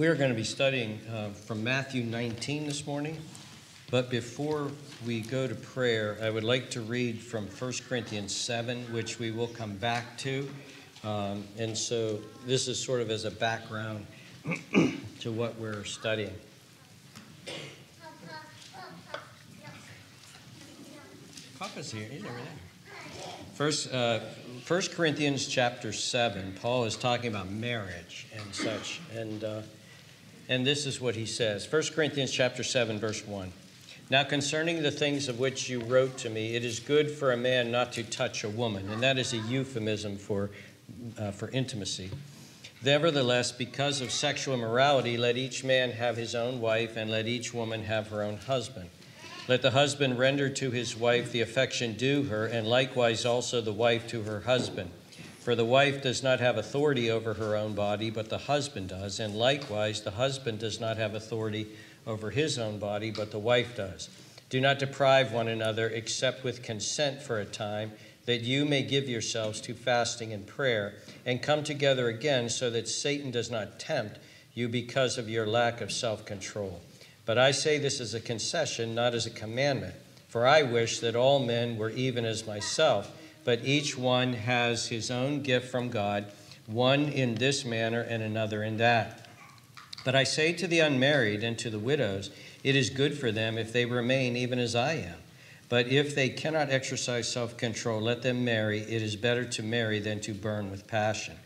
We're going to be studying uh, from Matthew 19 this morning. But before we go to prayer, I would like to read from 1 Corinthians 7, which we will come back to. Um, and so this is sort of as a background to what we're studying. Papa's here. He's over there. First, uh, First Corinthians chapter 7, Paul is talking about marriage and such. And, uh, and this is what he says 1 Corinthians chapter 7, verse 1. Now, concerning the things of which you wrote to me, it is good for a man not to touch a woman, and that is a euphemism for, uh, for intimacy. Nevertheless, because of sexual immorality, let each man have his own wife, and let each woman have her own husband. Let the husband render to his wife the affection due her, and likewise also the wife to her husband. For the wife does not have authority over her own body, but the husband does, and likewise the husband does not have authority over his own body, but the wife does. Do not deprive one another except with consent for a time, that you may give yourselves to fasting and prayer, and come together again so that Satan does not tempt you because of your lack of self control. But I say this as a concession, not as a commandment. For I wish that all men were even as myself, but each one has his own gift from God, one in this manner and another in that. But I say to the unmarried and to the widows, it is good for them if they remain even as I am. But if they cannot exercise self control, let them marry. It is better to marry than to burn with passion.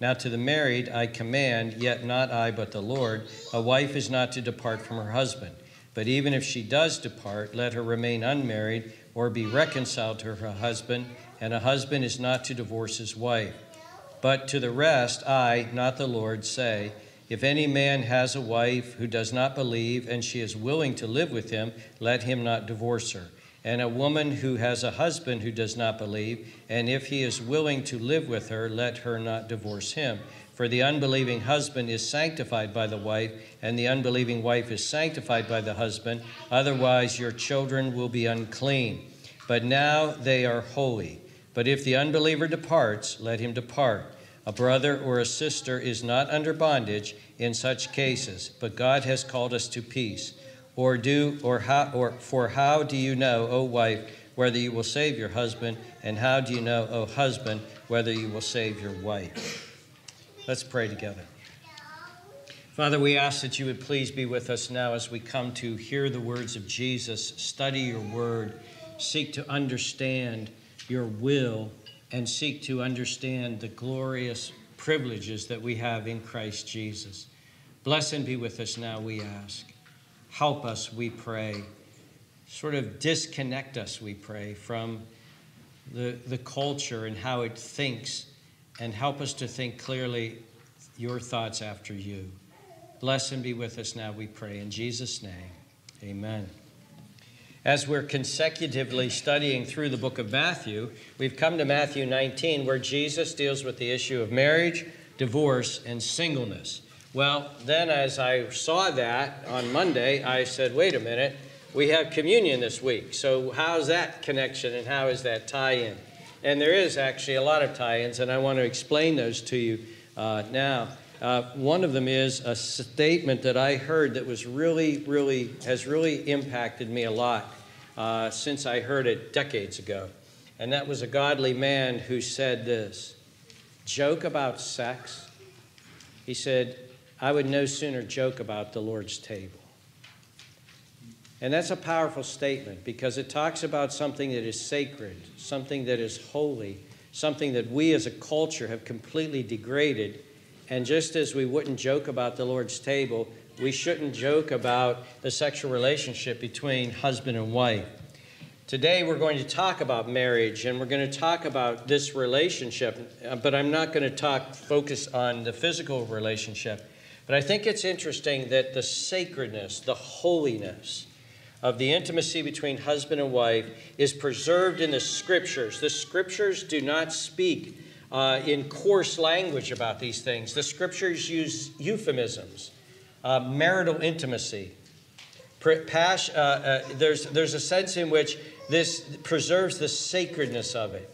Now to the married I command, yet not I, but the Lord, a wife is not to depart from her husband. But even if she does depart, let her remain unmarried or be reconciled to her husband, and a husband is not to divorce his wife. But to the rest I, not the Lord, say, if any man has a wife who does not believe, and she is willing to live with him, let him not divorce her and a woman who has a husband who does not believe, and if he is willing to live with her, let her not divorce him. For the unbelieving husband is sanctified by the wife, and the unbelieving wife is sanctified by the husband. Otherwise, your children will be unclean. But now they are holy. But if the unbeliever departs, let him depart. A brother or a sister is not under bondage in such cases, but God has called us to peace. Or do or how or for how do you know, O wife, whether you will save your husband, and how do you know, O husband, whether you will save your wife? Let's pray together. Father, we ask that you would please be with us now as we come to hear the words of Jesus, study your word, seek to understand your will, and seek to understand the glorious privileges that we have in Christ Jesus. Bless and be with us now, we ask. Help us, we pray. Sort of disconnect us, we pray, from the, the culture and how it thinks, and help us to think clearly your thoughts after you. Bless and be with us now, we pray. In Jesus' name, amen. As we're consecutively studying through the book of Matthew, we've come to Matthew 19, where Jesus deals with the issue of marriage, divorce, and singleness. Well, then as I saw that on Monday, I said, wait a minute, we have communion this week. So, how's that connection and how is that tie in? And there is actually a lot of tie ins, and I want to explain those to you uh, now. Uh, one of them is a statement that I heard that was really, really, has really impacted me a lot uh, since I heard it decades ago. And that was a godly man who said this joke about sex. He said, I would no sooner joke about the Lord's table. And that's a powerful statement because it talks about something that is sacred, something that is holy, something that we as a culture have completely degraded. And just as we wouldn't joke about the Lord's table, we shouldn't joke about the sexual relationship between husband and wife. Today, we're going to talk about marriage and we're going to talk about this relationship, but I'm not going to talk, focus on the physical relationship. But I think it's interesting that the sacredness, the holiness of the intimacy between husband and wife is preserved in the scriptures. The scriptures do not speak uh, in coarse language about these things, the scriptures use euphemisms, uh, marital intimacy. Pas- uh, uh, there's, there's a sense in which this preserves the sacredness of it.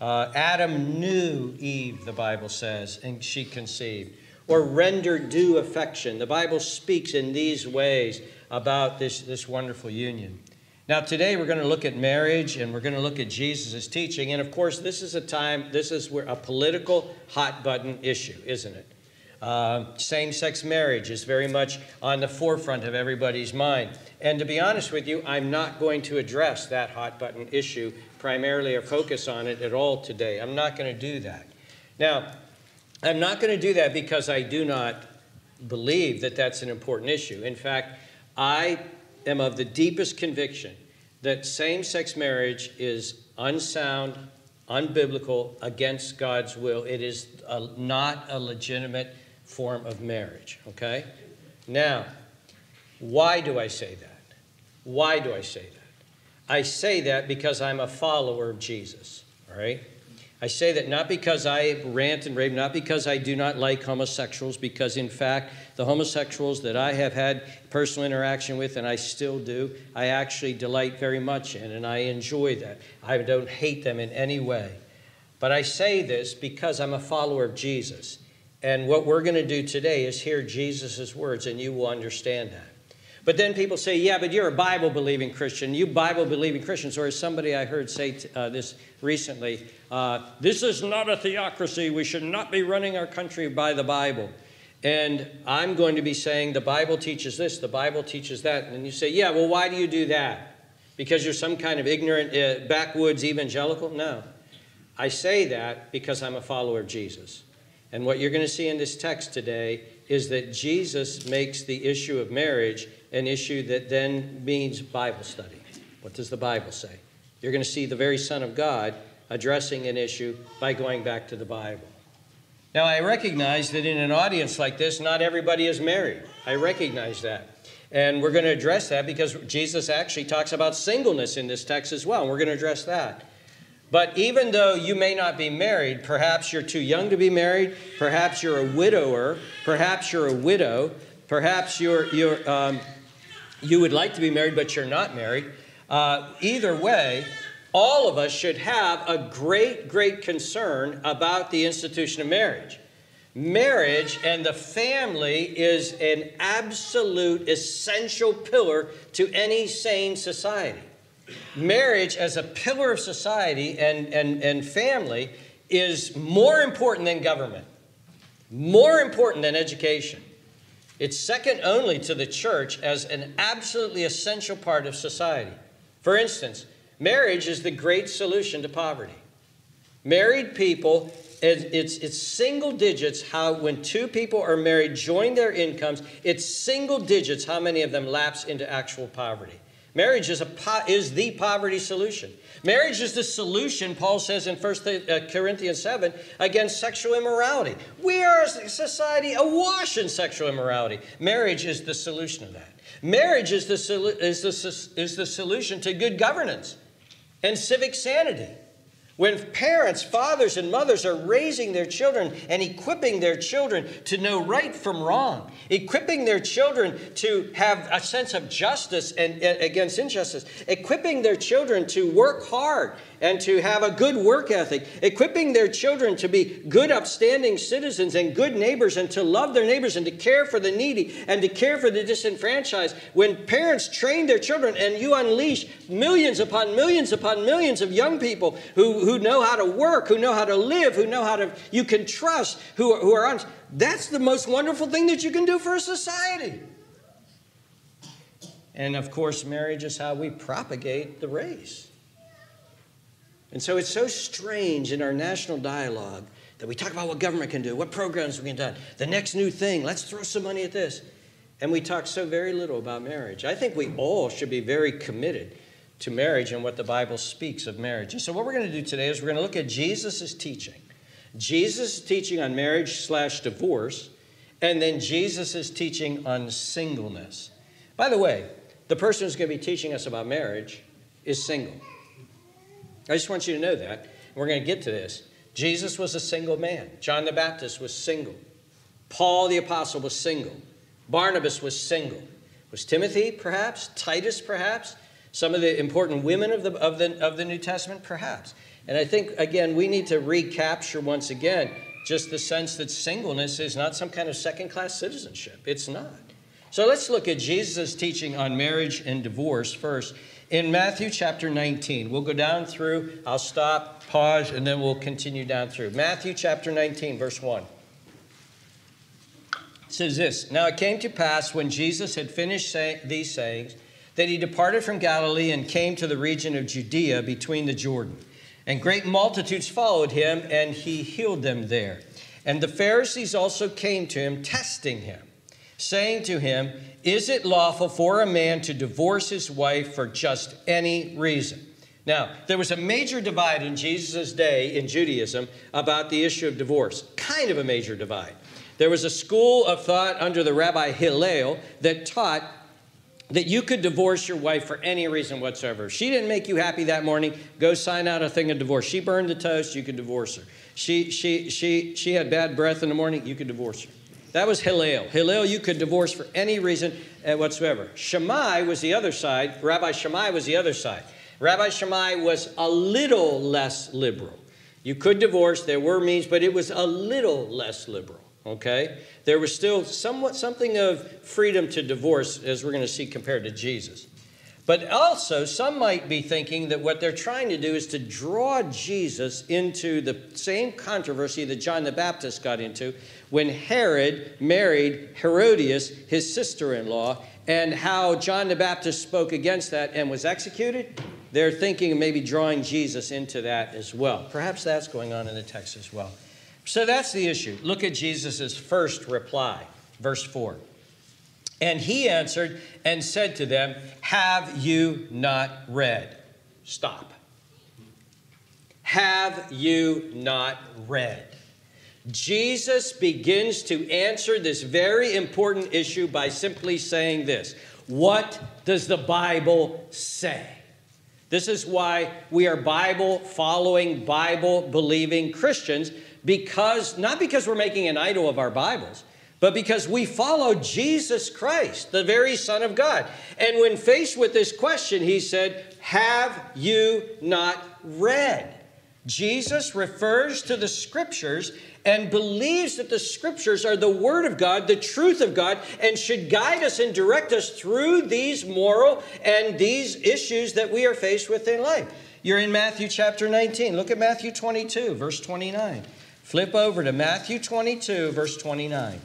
Uh, Adam knew Eve, the Bible says, and she conceived. or render due affection. The Bible speaks in these ways about this, this wonderful union. Now, today we're going to look at marriage and we're going to look at Jesus' teaching. And of course, this is a time, this is where a political hot button issue, isn't it? Uh, Same sex marriage is very much on the forefront of everybody's mind. And to be honest with you, I'm not going to address that hot button issue primarily or focus on it at all today. I'm not going to do that. Now, I'm not going to do that because I do not believe that that's an important issue. In fact, I am of the deepest conviction that same sex marriage is unsound, unbiblical, against God's will. It is a, not a legitimate form of marriage, okay? Now, why do I say that? Why do I say that? I say that because I'm a follower of Jesus, all right? I say that not because I rant and rave, not because I do not like homosexuals, because in fact, the homosexuals that I have had personal interaction with, and I still do, I actually delight very much in, and I enjoy that. I don't hate them in any way. But I say this because I'm a follower of Jesus. And what we're going to do today is hear Jesus' words, and you will understand that. But then people say, yeah, but you're a Bible believing Christian. You Bible believing Christians. Or as somebody I heard say uh, this recently, uh, this is not a theocracy. We should not be running our country by the Bible. And I'm going to be saying the Bible teaches this, the Bible teaches that. And you say, yeah, well, why do you do that? Because you're some kind of ignorant, uh, backwoods evangelical? No. I say that because I'm a follower of Jesus. And what you're going to see in this text today is that Jesus makes the issue of marriage an issue that then means Bible study. What does the Bible say? You're going to see the very Son of God addressing an issue by going back to the Bible. Now, I recognize that in an audience like this, not everybody is married. I recognize that. And we're going to address that because Jesus actually talks about singleness in this text as well. And we're going to address that. But even though you may not be married, perhaps you're too young to be married, perhaps you're a widower, perhaps you're a widow, perhaps you're, you're um, you would like to be married, but you're not married. Uh, either way, all of us should have a great, great concern about the institution of marriage. Marriage and the family is an absolute essential pillar to any sane society. Marriage, as a pillar of society and, and, and family, is more important than government, more important than education. It's second only to the church as an absolutely essential part of society. For instance, marriage is the great solution to poverty. Married people, it's, it's single digits how, when two people are married, join their incomes, it's single digits how many of them lapse into actual poverty. Marriage is, a, is the poverty solution. Marriage is the solution, Paul says in 1 uh, Corinthians 7, against sexual immorality. We are a society awash in sexual immorality. Marriage is the solution of that. Marriage is the, is the, is the solution to good governance and civic sanity. When parents, fathers, and mothers are raising their children and equipping their children to know right from wrong, equipping their children to have a sense of justice and, and against injustice, equipping their children to work hard and to have a good work ethic, equipping their children to be good, upstanding citizens and good neighbors, and to love their neighbors and to care for the needy and to care for the disenfranchised. When parents train their children and you unleash millions upon millions upon millions of young people who, who know how to work, who know how to live, who know how to, you can trust, who, who are honest, that's the most wonderful thing that you can do for a society. And of course, marriage is how we propagate the race. And so it's so strange in our national dialogue that we talk about what government can do, what programs we can do, the next new thing, let's throw some money at this. And we talk so very little about marriage. I think we all should be very committed to marriage and what the Bible speaks of marriage. And so, what we're going to do today is we're going to look at Jesus' teaching. Jesus' teaching on marriage slash divorce, and then Jesus' teaching on singleness. By the way, the person who's going to be teaching us about marriage is single. I just want you to know that. We're going to get to this. Jesus was a single man. John the Baptist was single. Paul the Apostle was single. Barnabas was single. Was Timothy, perhaps? Titus, perhaps? Some of the important women of the, of the, of the New Testament, perhaps. And I think, again, we need to recapture once again just the sense that singleness is not some kind of second class citizenship. It's not. So let's look at Jesus' teaching on marriage and divorce first in Matthew chapter 19. We'll go down through, I'll stop, pause, and then we'll continue down through. Matthew chapter 19, verse 1. It says this Now it came to pass when Jesus had finished say, these sayings that he departed from Galilee and came to the region of Judea between the Jordan. And great multitudes followed him, and he healed them there. And the Pharisees also came to him, testing him, saying to him, Is it lawful for a man to divorce his wife for just any reason? Now, there was a major divide in Jesus' day in Judaism about the issue of divorce, kind of a major divide. There was a school of thought under the Rabbi Hillel that taught that you could divorce your wife for any reason whatsoever. She didn't make you happy that morning, go sign out a thing of divorce. She burned the toast, you could divorce her. She, she, she, she had bad breath in the morning, you could divorce her. That was Hillel. Hillel, you could divorce for any reason uh, whatsoever. Shammai was the other side. Rabbi Shammai was the other side. Rabbi Shammai was a little less liberal. You could divorce, there were means, but it was a little less liberal okay? There was still somewhat something of freedom to divorce, as we're going to see compared to Jesus. But also, some might be thinking that what they're trying to do is to draw Jesus into the same controversy that John the Baptist got into when Herod married Herodias, his sister in law, and how John the Baptist spoke against that and was executed. They're thinking of maybe drawing Jesus into that as well. Perhaps that's going on in the text as well. So that's the issue. Look at Jesus' first reply, verse 4. And he answered and said to them, Have you not read? Stop. Have you not read? Jesus begins to answer this very important issue by simply saying this What does the Bible say? This is why we are Bible following, Bible believing Christians because, not because we're making an idol of our Bibles, but because we follow Jesus Christ, the very Son of God. And when faced with this question, he said, Have you not read? Jesus refers to the scriptures and believes that the scriptures are the Word of God, the truth of God, and should guide us and direct us through these moral and these issues that we are faced with in life. You're in Matthew chapter 19. Look at Matthew 22, verse 29. Flip over to Matthew 22, verse 29.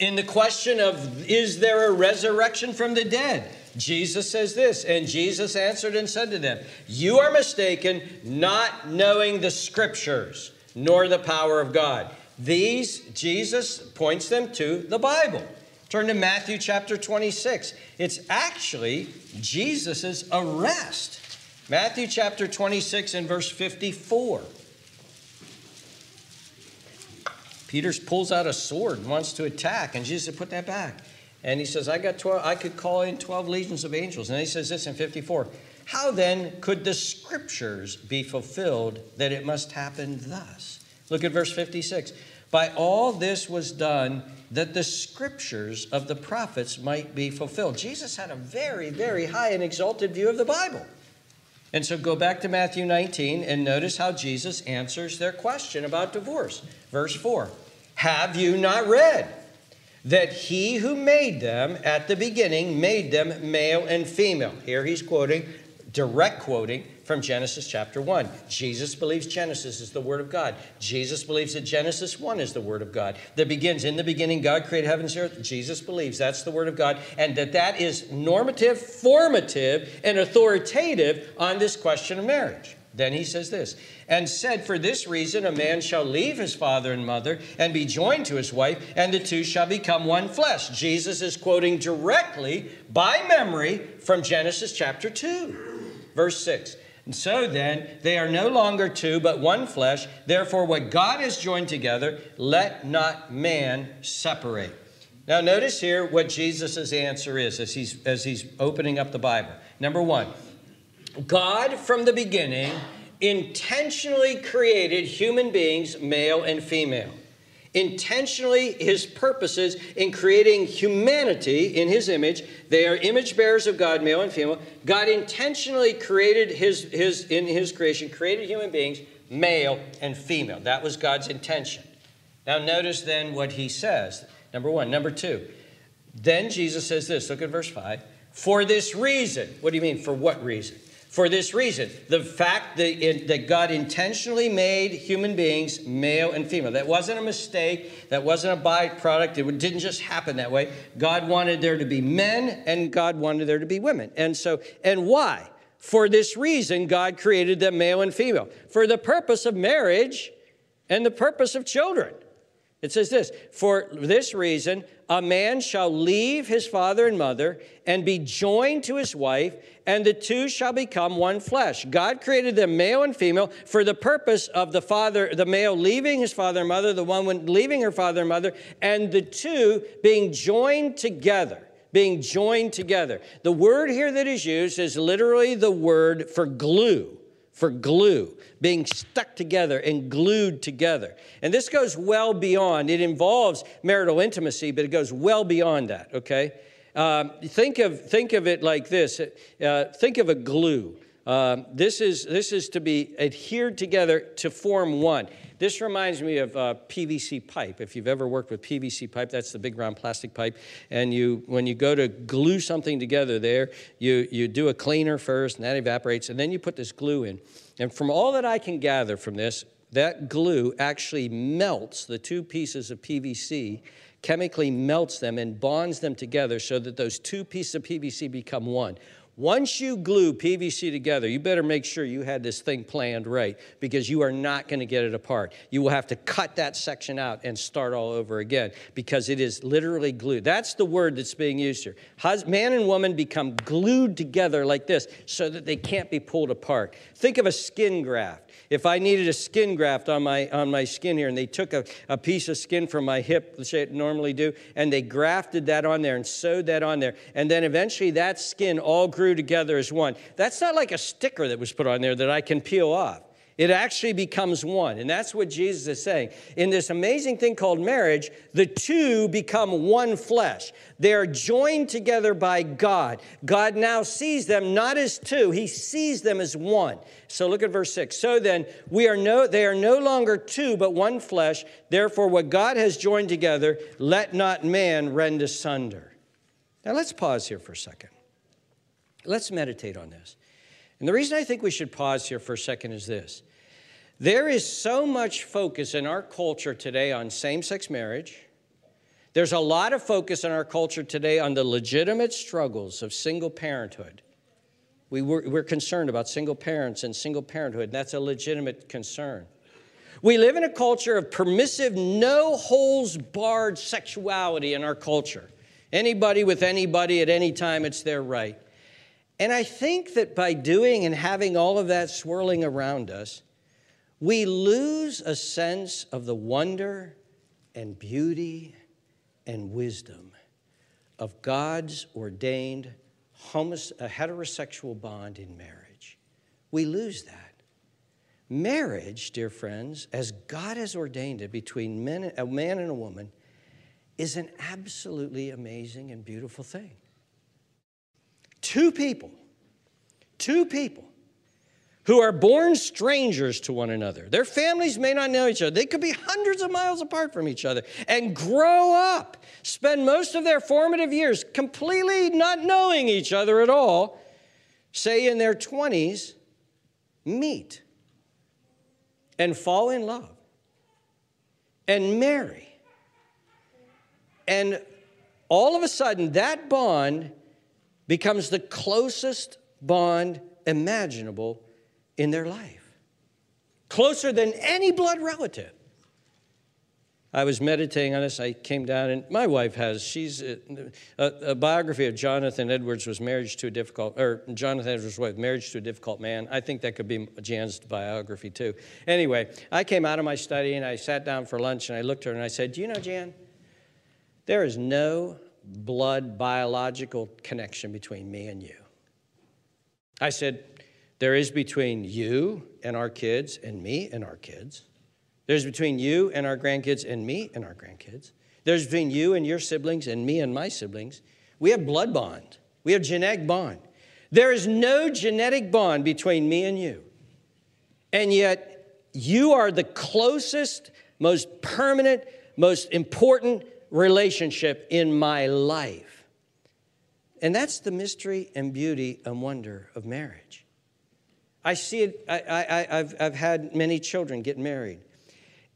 In the question of, is there a resurrection from the dead? Jesus says this, and Jesus answered and said to them, You are mistaken, not knowing the scriptures, nor the power of God. These, Jesus points them to the Bible. Turn to Matthew chapter 26. It's actually Jesus' arrest Matthew chapter 26 and verse 54. Peter pulls out a sword and wants to attack, and Jesus said, Put that back. And he says, I got 12, I could call in 12 legions of angels. And he says this in 54. How then could the scriptures be fulfilled that it must happen thus? Look at verse 56. By all this was done that the scriptures of the prophets might be fulfilled. Jesus had a very, very high and exalted view of the Bible. And so go back to Matthew 19 and notice how Jesus answers their question about divorce. Verse 4 Have you not read that he who made them at the beginning made them male and female? Here he's quoting, direct quoting from Genesis chapter 1. Jesus believes Genesis is the Word of God. Jesus believes that Genesis 1 is the Word of God. That begins, in the beginning, God created heavens and earth. Jesus believes that's the Word of God, and that that is normative, formative, and authoritative on this question of marriage. Then he says this, and said, For this reason a man shall leave his father and mother and be joined to his wife, and the two shall become one flesh. Jesus is quoting directly by memory from Genesis chapter 2, verse 6. And so then, they are no longer two, but one flesh. Therefore, what God has joined together, let not man separate. Now, notice here what Jesus' answer is as he's, as he's opening up the Bible. Number one, God from the beginning intentionally created human beings, male and female intentionally his purposes in creating humanity in his image. They are image bearers of God, male and female. God intentionally created his, his in his creation, created human beings, male and female. That was God's intention. Now, notice then what he says. Number one. Number two, then Jesus says this look at verse 5. For this reason, what do you mean, for what reason? For this reason, the fact that, it, that God intentionally made human beings male and female. That wasn't a mistake. That wasn't a byproduct. It didn't just happen that way. God wanted there to be men and God wanted there to be women. And so, and why? For this reason, God created them male and female, for the purpose of marriage and the purpose of children. It says this For this reason, a man shall leave his father and mother and be joined to his wife, and the two shall become one flesh. God created them male and female for the purpose of the father, the male leaving his father and mother, the woman leaving her father and mother, and the two being joined together being joined together. The word here that is used is literally the word for glue, for glue, being stuck together and glued together. And this goes well beyond, it involves marital intimacy, but it goes well beyond that, okay? Um, think, of, think of it like this uh, think of a glue. Um, this, is, this is to be adhered together to form one. This reminds me of uh, PVC pipe. If you've ever worked with PVC pipe, that's the big round plastic pipe. And you, when you go to glue something together there, you, you do a cleaner first, and that evaporates, and then you put this glue in. And from all that I can gather from this, that glue actually melts the two pieces of PVC chemically melts them and bonds them together so that those two pieces of PVC become one. Once you glue PVC together, you better make sure you had this thing planned right because you are not going to get it apart. You will have to cut that section out and start all over again because it is literally glued. That's the word that's being used here. Man and woman become glued together like this so that they can't be pulled apart. Think of a skin graft. If I needed a skin graft on my, on my skin here and they took a, a piece of skin from my hip, the shape normally do, and they grafted that on there and sewed that on there, and then eventually that skin all grew together as one. That's not like a sticker that was put on there that I can peel off. It actually becomes one. And that's what Jesus is saying. In this amazing thing called marriage, the two become one flesh. They are joined together by God. God now sees them not as two, He sees them as one. So look at verse 6. So then, we are no, they are no longer two, but one flesh. Therefore, what God has joined together, let not man rend asunder. Now let's pause here for a second. Let's meditate on this. And the reason I think we should pause here for a second is this there is so much focus in our culture today on same sex marriage. There's a lot of focus in our culture today on the legitimate struggles of single parenthood. We were, we're concerned about single parents and single parenthood, and that's a legitimate concern. We live in a culture of permissive, no holes barred sexuality in our culture. Anybody with anybody at any time, it's their right. And I think that by doing and having all of that swirling around us, we lose a sense of the wonder and beauty and wisdom of God's ordained heterosexual bond in marriage. We lose that. Marriage, dear friends, as God has ordained it between men, a man and a woman, is an absolutely amazing and beautiful thing. Two people, two people who are born strangers to one another. Their families may not know each other. They could be hundreds of miles apart from each other and grow up, spend most of their formative years completely not knowing each other at all, say in their 20s, meet and fall in love and marry. And all of a sudden, that bond becomes the closest bond imaginable in their life, closer than any blood relative. I was meditating on this. I came down, and my wife has. She's a, a, a, biography of Jonathan Edwards was marriage to a difficult, or Jonathan Edwards' wife, marriage to a difficult man. I think that could be Jan's biography too. Anyway, I came out of my study and I sat down for lunch and I looked at her and I said, "Do you know, Jan? There is no blood biological connection between me and you. I said, There is between you and our kids and me and our kids. There's between you and our grandkids and me and our grandkids. There's between you and your siblings and me and my siblings. We have blood bond. We have genetic bond. There is no genetic bond between me and you. And yet, you are the closest, most permanent, most important relationship in my life. And that's the mystery and beauty and wonder of marriage. I see it, I, I've, I've had many children get married.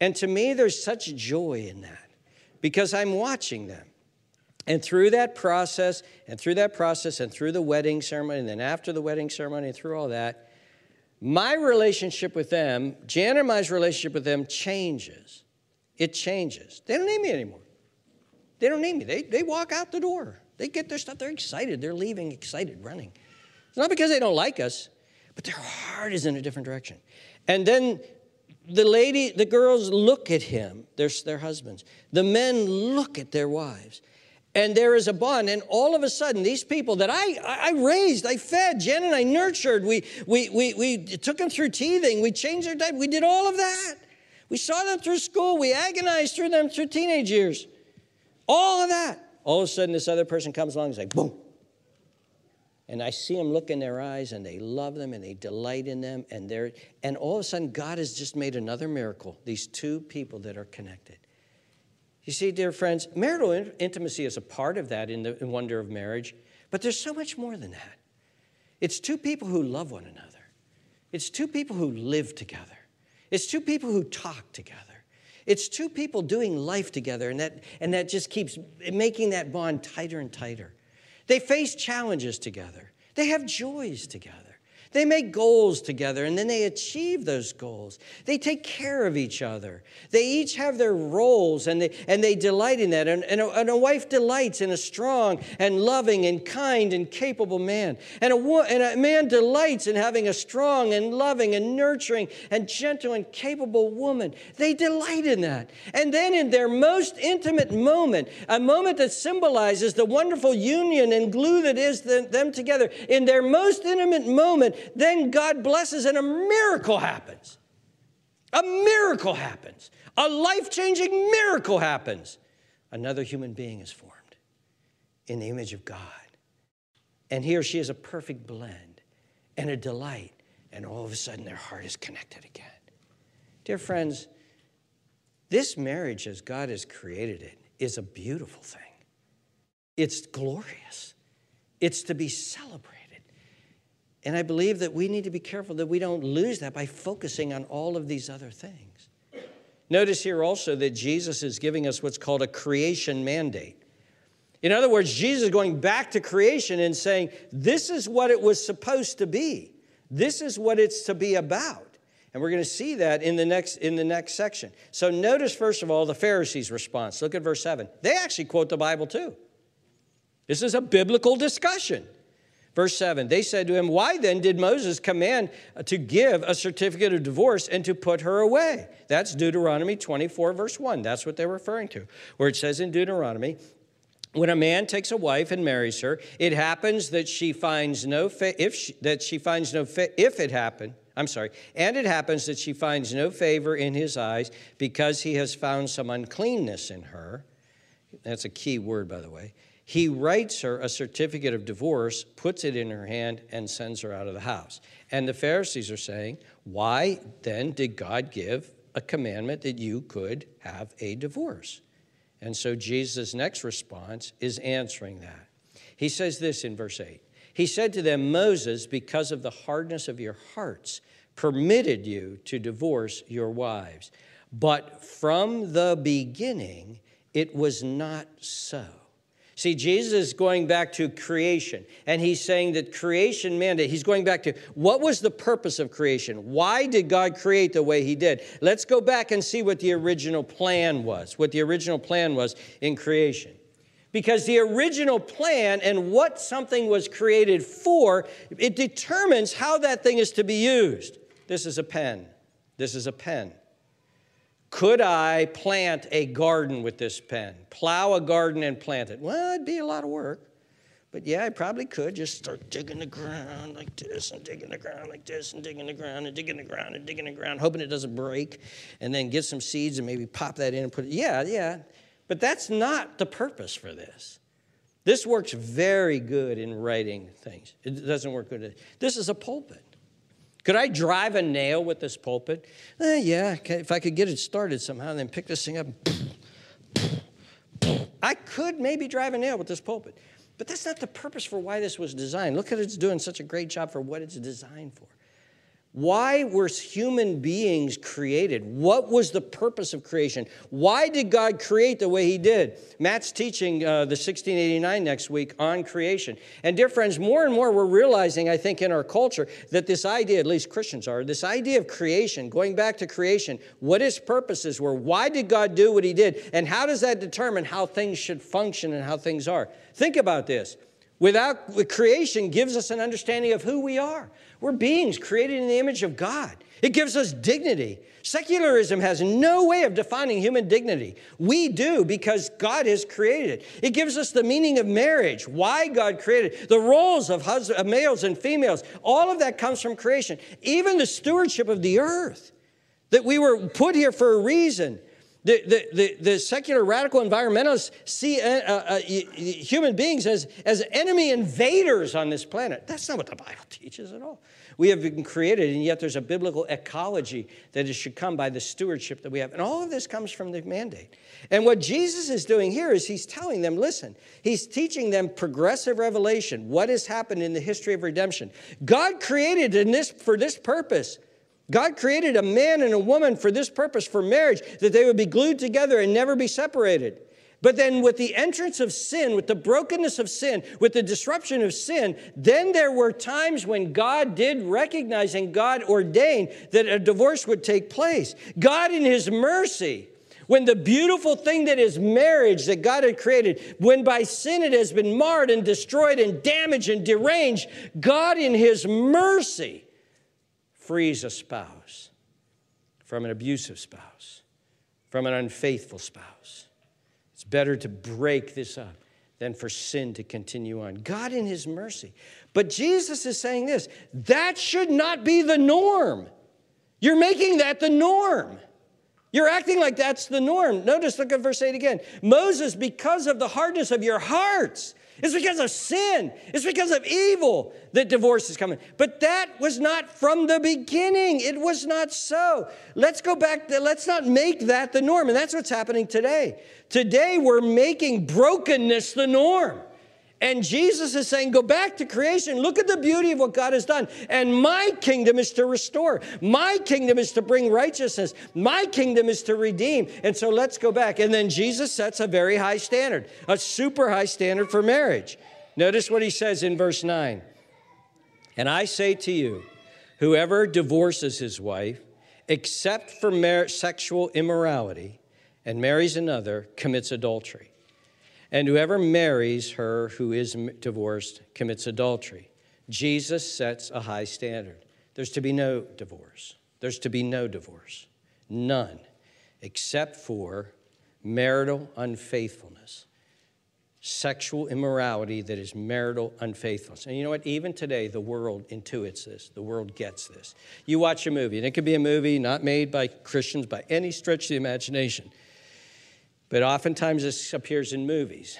And to me, there's such joy in that because I'm watching them. And through that process, and through that process, and through the wedding ceremony, and then after the wedding ceremony, and through all that, my relationship with them, Jan and my relationship with them changes. It changes. They don't need me anymore. They don't need me. They, they walk out the door. They get their stuff. They're excited. They're leaving excited, running. It's not because they don't like us, but their heart is in a different direction. And then the lady, the girls look at him, their, their husbands. The men look at their wives and there is a bond. And all of a sudden, these people that I, I raised, I fed, Jen and I nurtured, we, we, we, we took them through teething, we changed their diet, we did all of that. We saw them through school, we agonized through them through teenage years. All of that. All of a sudden, this other person comes along and is like, boom. And I see them look in their eyes and they love them and they delight in them. And, they're, and all of a sudden, God has just made another miracle. These two people that are connected. You see, dear friends, marital intimacy is a part of that in the wonder of marriage, but there's so much more than that. It's two people who love one another, it's two people who live together, it's two people who talk together. It's two people doing life together, and that, and that just keeps making that bond tighter and tighter. They face challenges together, they have joys together. They make goals together and then they achieve those goals. They take care of each other. They each have their roles and they, and they delight in that. And, and, a, and a wife delights in a strong and loving and kind and capable man. And a, and a man delights in having a strong and loving and nurturing and gentle and capable woman. They delight in that. And then in their most intimate moment, a moment that symbolizes the wonderful union and glue that is them together, in their most intimate moment, then God blesses and a miracle happens. A miracle happens. A life changing miracle happens. Another human being is formed in the image of God. And he or she is a perfect blend and a delight. And all of a sudden, their heart is connected again. Dear friends, this marriage, as God has created it, is a beautiful thing. It's glorious. It's to be celebrated. And I believe that we need to be careful that we don't lose that by focusing on all of these other things. Notice here also that Jesus is giving us what's called a creation mandate. In other words, Jesus is going back to creation and saying, This is what it was supposed to be. This is what it's to be about. And we're going to see that in the next in the next section. So notice first of all the Pharisees' response. Look at verse 7. They actually quote the Bible too. This is a biblical discussion. Verse 7 They said to him, Why then did Moses command to give a certificate of divorce and to put her away? That's Deuteronomy 24, verse 1. That's what they're referring to, where it says in Deuteronomy, when a man takes a wife and marries her, it happens that she finds no fa- if she, that she finds no fa- if it happened. I'm sorry, and it happens that she finds no favor in his eyes because he has found some uncleanness in her. That's a key word, by the way. He writes her a certificate of divorce, puts it in her hand, and sends her out of the house. And the Pharisees are saying, Why then did God give a commandment that you could have a divorce? And so Jesus' next response is answering that. He says this in verse 8 He said to them, Moses, because of the hardness of your hearts, permitted you to divorce your wives. But from the beginning, it was not so. See, Jesus is going back to creation, and he's saying that creation mandate, he's going back to what was the purpose of creation? Why did God create the way he did? Let's go back and see what the original plan was, what the original plan was in creation. Because the original plan and what something was created for, it determines how that thing is to be used. This is a pen. This is a pen. Could I plant a garden with this pen? Plow a garden and plant it? Well, it'd be a lot of work. But yeah, I probably could just start digging the ground like this and digging the ground like this and digging the ground and digging the ground and digging the ground, hoping it doesn't break, and then get some seeds and maybe pop that in and put it. Yeah, yeah. But that's not the purpose for this. This works very good in writing things. It doesn't work good. This is a pulpit. Could I drive a nail with this pulpit? Eh, yeah, if I could get it started somehow and then pick this thing up. I could maybe drive a nail with this pulpit. But that's not the purpose for why this was designed. Look at it's doing such a great job for what it's designed for. Why were human beings created? What was the purpose of creation? Why did God create the way He did? Matt's teaching uh, the 1689 next week on creation. And, dear friends, more and more we're realizing, I think, in our culture that this idea, at least Christians are, this idea of creation, going back to creation, what His purposes were, why did God do what He did, and how does that determine how things should function and how things are? Think about this. Without creation gives us an understanding of who we are. We're beings created in the image of God. It gives us dignity. Secularism has no way of defining human dignity. We do because God has created it. It gives us the meaning of marriage, why God created it, the roles of, of males and females. All of that comes from creation. Even the stewardship of the earth, that we were put here for a reason. The, the, the, the, secular radical environmentalists see uh, uh, uh human beings as, as enemy invaders on this planet. That's not what the Bible teaches at all. We have been created, and yet there's a biblical ecology that it should come by the stewardship that we have. And all of this comes from the mandate. And what Jesus is doing here is he's telling them listen, he's teaching them progressive revelation, what has happened in the history of redemption. God created in this, for this purpose. God created a man and a woman for this purpose, for marriage, that they would be glued together and never be separated. But then, with the entrance of sin, with the brokenness of sin, with the disruption of sin, then there were times when God did recognize and God ordained that a divorce would take place. God, in His mercy, when the beautiful thing that is marriage that God had created, when by sin it has been marred and destroyed and damaged and deranged, God, in His mercy, frees a spouse from an abusive spouse, from an unfaithful spouse. It's better to break this up than for sin to continue on. God in His mercy. But Jesus is saying this that should not be the norm. You're making that the norm. You're acting like that's the norm. Notice, look at verse 8 again. Moses, because of the hardness of your hearts, it's because of sin. It's because of evil that divorce is coming. But that was not from the beginning. It was not so. Let's go back. Let's not make that the norm. And that's what's happening today. Today, we're making brokenness the norm. And Jesus is saying, Go back to creation. Look at the beauty of what God has done. And my kingdom is to restore. My kingdom is to bring righteousness. My kingdom is to redeem. And so let's go back. And then Jesus sets a very high standard, a super high standard for marriage. Notice what he says in verse 9. And I say to you, whoever divorces his wife, except for mar- sexual immorality, and marries another, commits adultery. And whoever marries her who is divorced commits adultery. Jesus sets a high standard. There's to be no divorce. There's to be no divorce. None, except for marital unfaithfulness, sexual immorality that is marital unfaithfulness. And you know what? Even today, the world intuits this. The world gets this. You watch a movie, and it could be a movie not made by Christians by any stretch of the imagination. But oftentimes this appears in movies.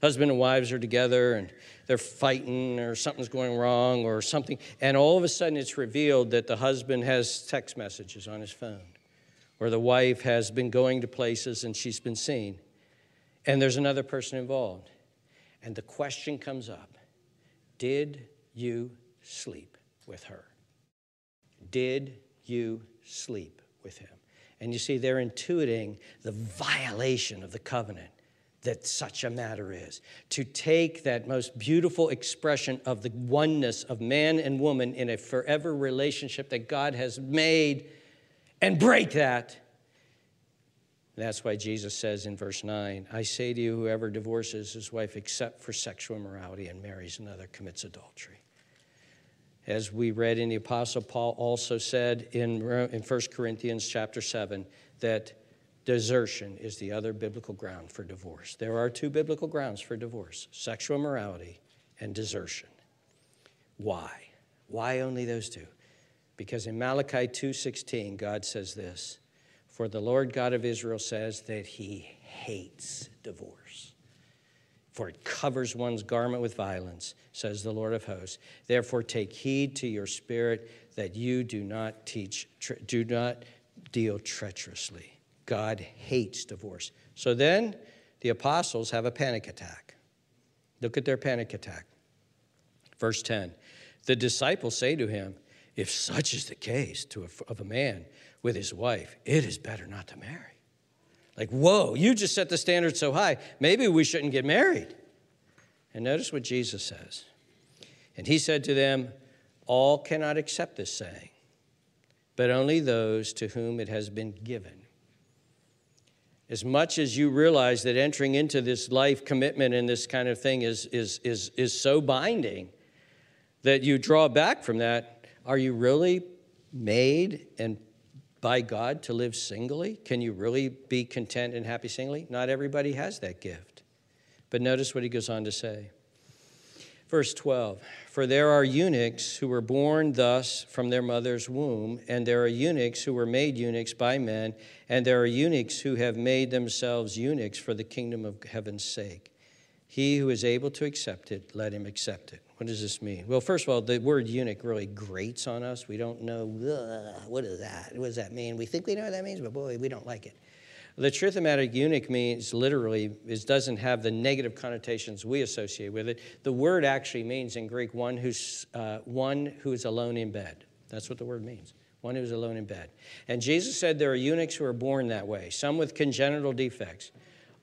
Husband and wives are together and they're fighting or something's going wrong or something. And all of a sudden it's revealed that the husband has text messages on his phone or the wife has been going to places and she's been seen. And there's another person involved. And the question comes up Did you sleep with her? Did you sleep with him? And you see, they're intuiting the violation of the covenant that such a matter is. To take that most beautiful expression of the oneness of man and woman in a forever relationship that God has made and break that. That's why Jesus says in verse 9, I say to you, whoever divorces his wife except for sexual immorality and marries another commits adultery as we read in the apostle paul also said in, in 1 corinthians chapter 7 that desertion is the other biblical ground for divorce. There are two biblical grounds for divorce sexual immorality and desertion. Why? Why only those two? Because in malachi 2.16 god says this for the lord god of israel says that he hates divorce for it covers one's garment with violence, says the Lord of hosts. Therefore, take heed to your spirit that you do not teach, do not deal treacherously. God hates divorce. So then the apostles have a panic attack. Look at their panic attack. Verse 10 The disciples say to him, If such is the case to a, of a man with his wife, it is better not to marry. Like, whoa, you just set the standard so high. Maybe we shouldn't get married. And notice what Jesus says. And he said to them, All cannot accept this saying, but only those to whom it has been given. As much as you realize that entering into this life commitment and this kind of thing is, is, is, is so binding that you draw back from that, are you really made and by God to live singly? Can you really be content and happy singly? Not everybody has that gift. But notice what he goes on to say. Verse 12 For there are eunuchs who were born thus from their mother's womb, and there are eunuchs who were made eunuchs by men, and there are eunuchs who have made themselves eunuchs for the kingdom of heaven's sake. He who is able to accept it, let him accept it. What does this mean? Well, first of all, the word eunuch really grates on us. We don't know, what is that? What does that mean? We think we know what that means, but boy, we don't like it. The truth of the matter, eunuch means literally, is doesn't have the negative connotations we associate with it. The word actually means in Greek one who's, uh, one who is alone in bed. That's what the word means. One who's alone in bed. And Jesus said there are eunuchs who are born that way, some with congenital defects.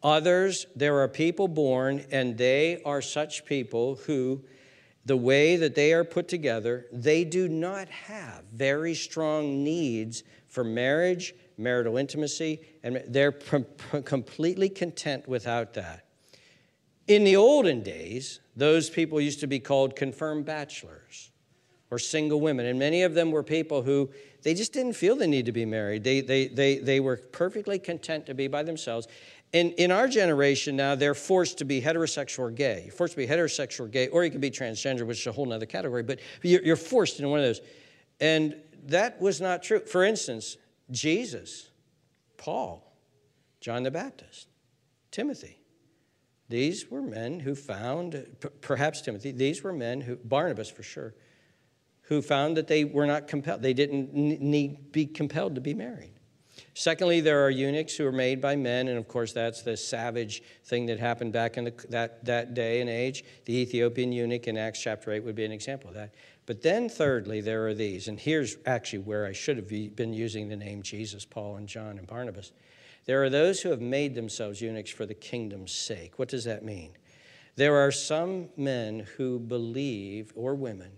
Others, there are people born, and they are such people who the way that they are put together, they do not have very strong needs for marriage, marital intimacy, and they're completely content without that. In the olden days, those people used to be called confirmed bachelors or single women, and many of them were people who they just didn't feel the need to be married. They, they, they, they were perfectly content to be by themselves. In, in our generation now, they're forced to be heterosexual or gay. You're forced to be heterosexual or gay, or you can be transgender, which is a whole other category, but you're, you're forced into one of those. And that was not true. For instance, Jesus, Paul, John the Baptist, Timothy. These were men who found, perhaps Timothy, these were men who, Barnabas for sure, who found that they were not compelled, they didn't need be compelled to be married. Secondly, there are eunuchs who are made by men, and of course, that's the savage thing that happened back in the, that, that day and age. The Ethiopian eunuch in Acts chapter 8 would be an example of that. But then, thirdly, there are these, and here's actually where I should have been using the name Jesus, Paul, and John, and Barnabas. There are those who have made themselves eunuchs for the kingdom's sake. What does that mean? There are some men who believe, or women,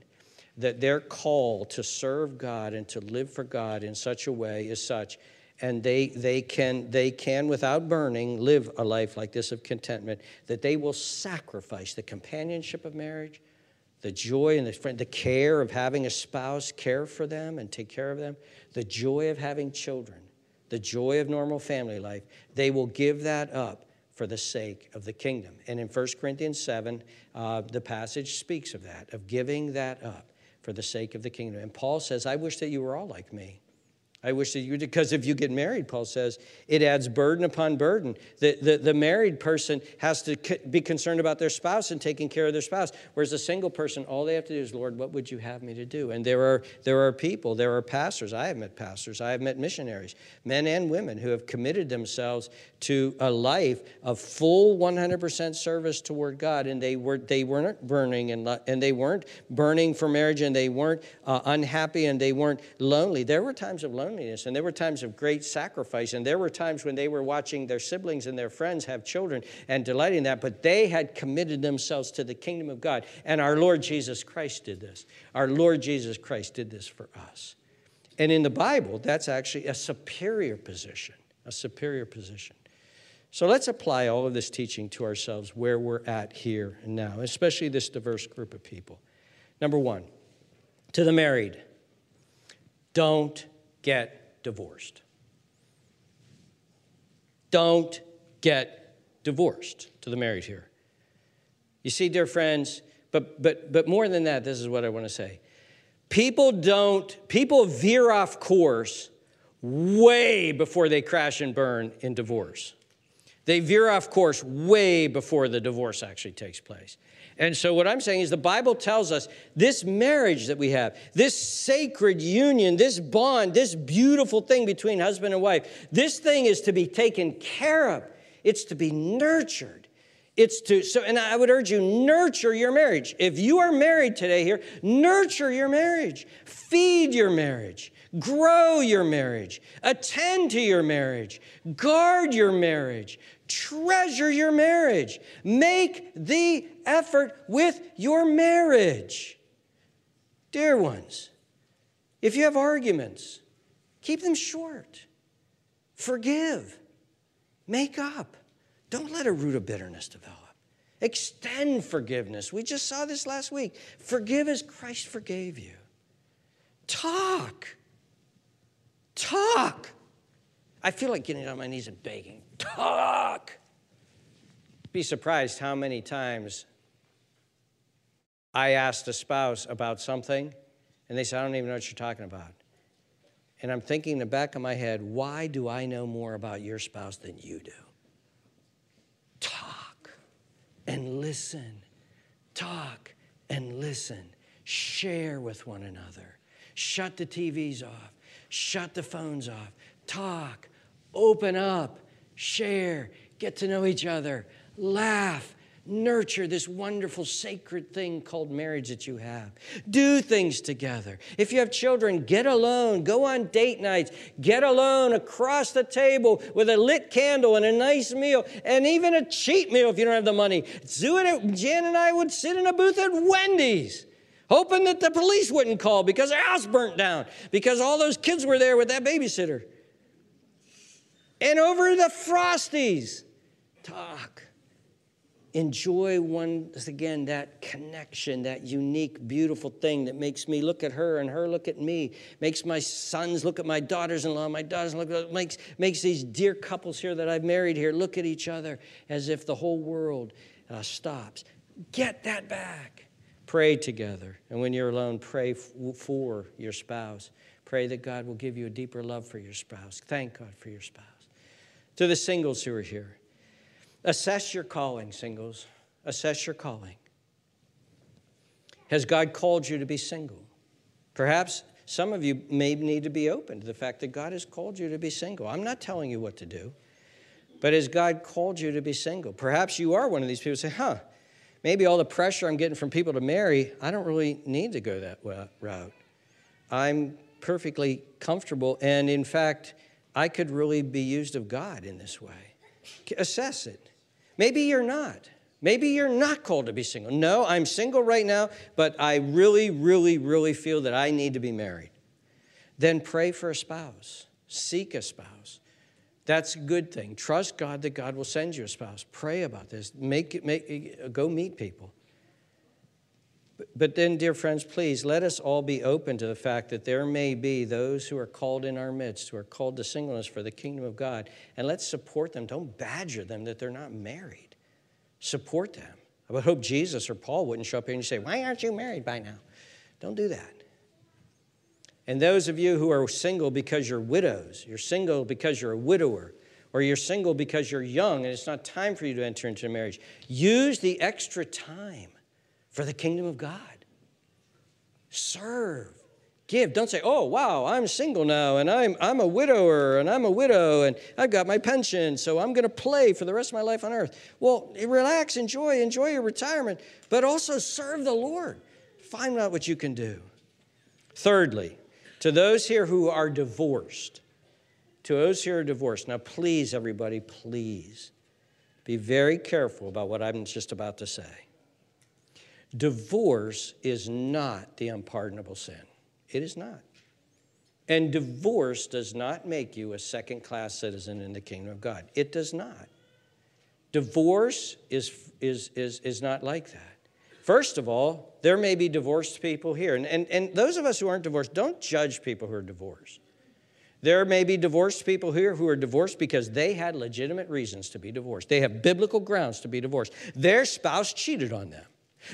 that their call to serve God and to live for God in such a way is such and they, they, can, they can, without burning, live a life like this of contentment, that they will sacrifice the companionship of marriage, the joy and the, friend, the care of having a spouse care for them and take care of them, the joy of having children, the joy of normal family life. They will give that up for the sake of the kingdom. And in 1 Corinthians 7, uh, the passage speaks of that, of giving that up for the sake of the kingdom. And Paul says, I wish that you were all like me. I wish that you because if you get married, Paul says, it adds burden upon burden. The, the, the, married person has to be concerned about their spouse and taking care of their spouse, whereas a single person, all they have to do is, Lord, what would you have me to do? And there are, there are people, there are pastors. I have met pastors, I have met missionaries, men and women who have committed themselves to a life of full 100% service toward God, and they, were, they weren't burning and, and they weren't burning for marriage, and they weren't uh, unhappy, and they weren't lonely. There were times of loneliness loneliness. And there were times of great sacrifice. And there were times when they were watching their siblings and their friends have children and delighting in that. But they had committed themselves to the kingdom of God. And our Lord Jesus Christ did this. Our Lord Jesus Christ did this for us. And in the Bible, that's actually a superior position, a superior position. So let's apply all of this teaching to ourselves where we're at here and now, especially this diverse group of people. Number one, to the married, don't get divorced. Don't get divorced to the married here. You see, dear friends, but, but, but more than that, this is what I want to say. People don't, people veer off course way before they crash and burn in divorce. They veer off course way before the divorce actually takes place. And so, what I'm saying is, the Bible tells us this marriage that we have, this sacred union, this bond, this beautiful thing between husband and wife, this thing is to be taken care of. It's to be nurtured. It's to, so, and I would urge you, nurture your marriage. If you are married today here, nurture your marriage, feed your marriage, grow your marriage, attend to your marriage, guard your marriage, treasure your marriage, make the effort with your marriage. Dear ones, if you have arguments, keep them short. Forgive. Make up. Don't let a root of bitterness develop. Extend forgiveness. We just saw this last week. Forgive as Christ forgave you. Talk. Talk. I feel like getting on my knees and begging. Talk. Be surprised how many times I asked a spouse about something and they said, I don't even know what you're talking about. And I'm thinking in the back of my head, why do I know more about your spouse than you do? Talk and listen. Talk and listen. Share with one another. Shut the TVs off. Shut the phones off. Talk. Open up. Share. Get to know each other. Laugh nurture this wonderful sacred thing called marriage that you have. Do things together. If you have children, get alone, go on date nights, get alone across the table with a lit candle and a nice meal, and even a cheap meal if you don't have the money. Do it. Jan and I would sit in a booth at Wendy's. Hoping that the police wouldn't call because their house burnt down, because all those kids were there with that babysitter. And over the Frosties, talk enjoy once again that connection, that unique, beautiful thing that makes me look at her and her look at me, makes my sons look at my daughters in law, my daughters look at, makes, makes these dear couples here that I've married here look at each other as if the whole world uh, stops. Get that back. Pray together. And when you're alone, pray f- for your spouse. Pray that God will give you a deeper love for your spouse. Thank God for your spouse. To the singles who are here, Assess your calling, singles. Assess your calling. Has God called you to be single? Perhaps some of you may need to be open to the fact that God has called you to be single. I'm not telling you what to do, but has God called you to be single? Perhaps you are one of these people who say, huh, maybe all the pressure I'm getting from people to marry, I don't really need to go that route. I'm perfectly comfortable, and in fact, I could really be used of God in this way. Assess it. Maybe you're not. Maybe you're not called to be single. No, I'm single right now, but I really, really, really feel that I need to be married. Then pray for a spouse, seek a spouse. That's a good thing. Trust God that God will send you a spouse. Pray about this. Make make, go meet people. But then, dear friends, please let us all be open to the fact that there may be those who are called in our midst, who are called to singleness for the kingdom of God. And let's support them. Don't badger them that they're not married. Support them. I would hope Jesus or Paul wouldn't show up here and say, Why aren't you married by now? Don't do that. And those of you who are single because you're widows, you're single because you're a widower, or you're single because you're young and it's not time for you to enter into marriage, use the extra time for the kingdom of God. Serve. Give. Don't say, oh, wow, I'm single now and I'm, I'm a widower and I'm a widow and I've got my pension, so I'm going to play for the rest of my life on earth. Well, relax, enjoy, enjoy your retirement, but also serve the Lord. Find out what you can do. Thirdly, to those here who are divorced, to those who are divorced, now please, everybody, please be very careful about what I'm just about to say. Divorce is not the unpardonable sin. It is not. And divorce does not make you a second class citizen in the kingdom of God. It does not. Divorce is, is, is, is not like that. First of all, there may be divorced people here. And, and, and those of us who aren't divorced, don't judge people who are divorced. There may be divorced people here who are divorced because they had legitimate reasons to be divorced. They have biblical grounds to be divorced. Their spouse cheated on them.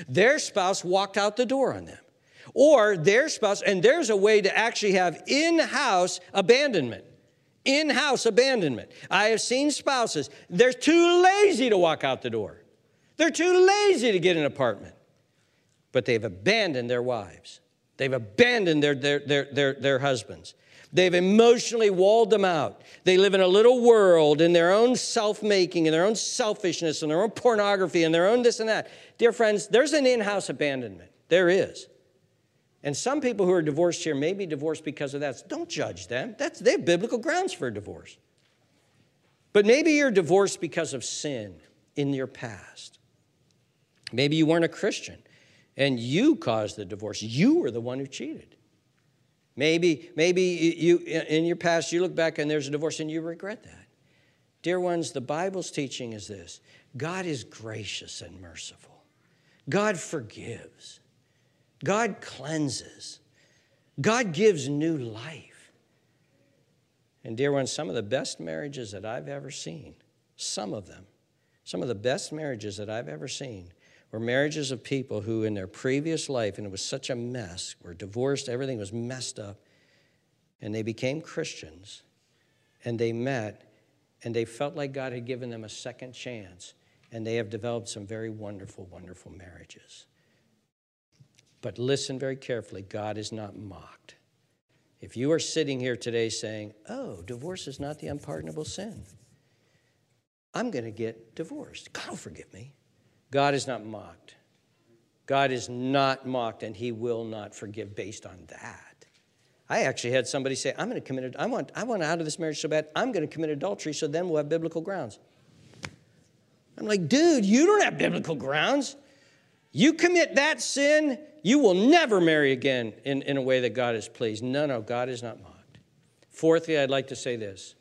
Their spouse walked out the door on them. Or their spouse, and there's a way to actually have in house abandonment. In house abandonment. I have seen spouses, they're too lazy to walk out the door. They're too lazy to get an apartment. But they've abandoned their wives. They've abandoned their, their, their, their, their husbands. They've emotionally walled them out. They live in a little world in their own self making in their own selfishness in their own pornography in their own this and that. Dear friends, there's an in house abandonment. There is. And some people who are divorced here may be divorced because of that. Don't judge them. That's, they have biblical grounds for divorce. But maybe you're divorced because of sin in your past. Maybe you weren't a Christian and you caused the divorce. You were the one who cheated. Maybe, maybe you in your past you look back and there's a divorce and you regret that. Dear ones, the Bible's teaching is this God is gracious and merciful. God forgives. God cleanses. God gives new life. And, dear ones, some of the best marriages that I've ever seen, some of them, some of the best marriages that I've ever seen were marriages of people who, in their previous life, and it was such a mess, were divorced, everything was messed up, and they became Christians, and they met, and they felt like God had given them a second chance, and they have developed some very wonderful, wonderful marriages. But listen very carefully God is not mocked. If you are sitting here today saying, oh, divorce is not the unpardonable sin, I'm going to get divorced. God will forgive me. God is not mocked. God is not mocked, and He will not forgive based on that. I actually had somebody say, I'm going to commit, I want, I want out of this marriage so bad, I'm going to commit adultery, so then we'll have biblical grounds. I'm like, dude, you don't have biblical grounds. You commit that sin, you will never marry again in, in a way that God is pleased. No, no, God is not mocked. Fourthly, I'd like to say this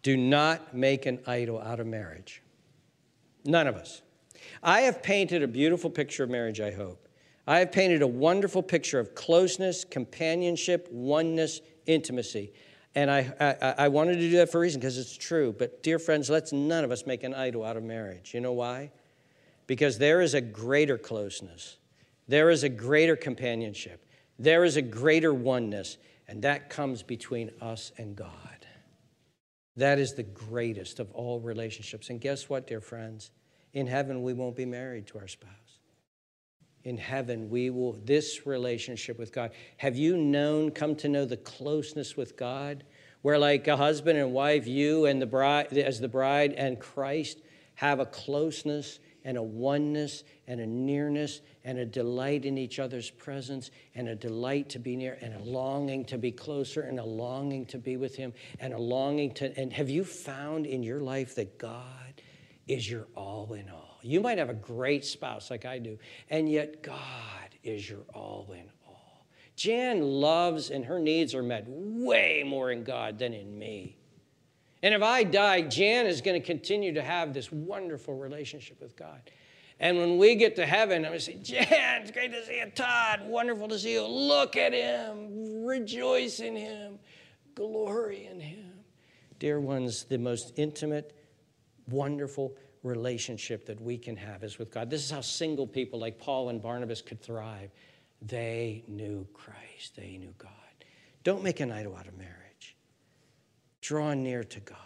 do not make an idol out of marriage. None of us. I have painted a beautiful picture of marriage, I hope. I have painted a wonderful picture of closeness, companionship, oneness, intimacy. And I, I, I wanted to do that for a reason because it's true. But, dear friends, let's none of us make an idol out of marriage. You know why? because there is a greater closeness, there is a greater companionship, there is a greater oneness, and that comes between us and God. That is the greatest of all relationships. And guess what, dear friends? In heaven, we won't be married to our spouse. In heaven, we will, this relationship with God. Have you known, come to know the closeness with God? Where, like a husband and wife, you and the bride, as the bride and Christ have a closeness and a oneness and a nearness and a delight in each other's presence and a delight to be near and a longing to be closer and a longing to be with Him and a longing to. And have you found in your life that God is your all in all? You might have a great spouse like I do, and yet God is your all in all. Jan loves and her needs are met way more in God than in me. And if I die, Jan is going to continue to have this wonderful relationship with God. And when we get to heaven, I'm going to say, Jan, it's great to see you. Todd, wonderful to see you. Look at him. Rejoice in him. Glory in him. Dear ones, the most intimate, wonderful relationship that we can have is with God. This is how single people like Paul and Barnabas could thrive. They knew Christ, they knew God. Don't make an idol out of marriage. Draw near to God.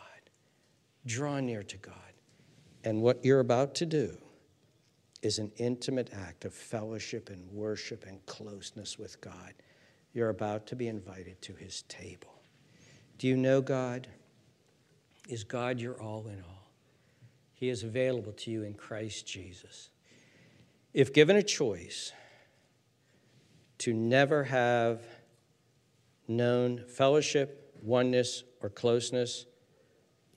Draw near to God. And what you're about to do is an intimate act of fellowship and worship and closeness with God. You're about to be invited to his table. Do you know God? Is God your all in all? He is available to you in Christ Jesus. If given a choice to never have known fellowship, oneness, or closeness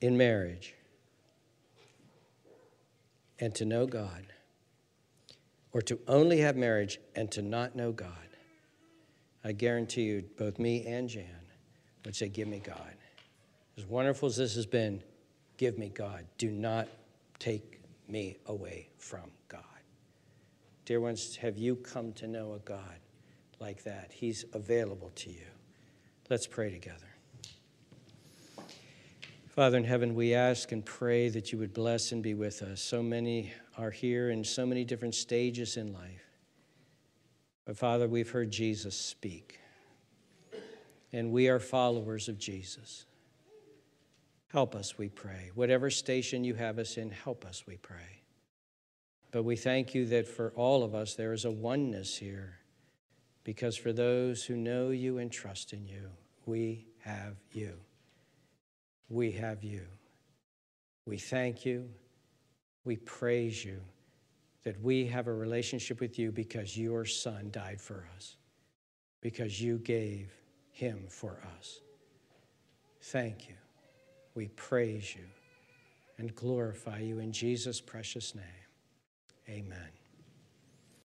in marriage and to know God, or to only have marriage and to not know God, I guarantee you, both me and Jan would say, Give me God. As wonderful as this has been, give me God. Do not take me away from God. Dear ones, have you come to know a God like that? He's available to you. Let's pray together. Father in heaven, we ask and pray that you would bless and be with us. So many are here in so many different stages in life. But Father, we've heard Jesus speak, and we are followers of Jesus. Help us, we pray. Whatever station you have us in, help us, we pray. But we thank you that for all of us, there is a oneness here, because for those who know you and trust in you, we have you. We have you. We thank you. We praise you that we have a relationship with you because your Son died for us, because you gave him for us. Thank you. We praise you and glorify you in Jesus' precious name. Amen.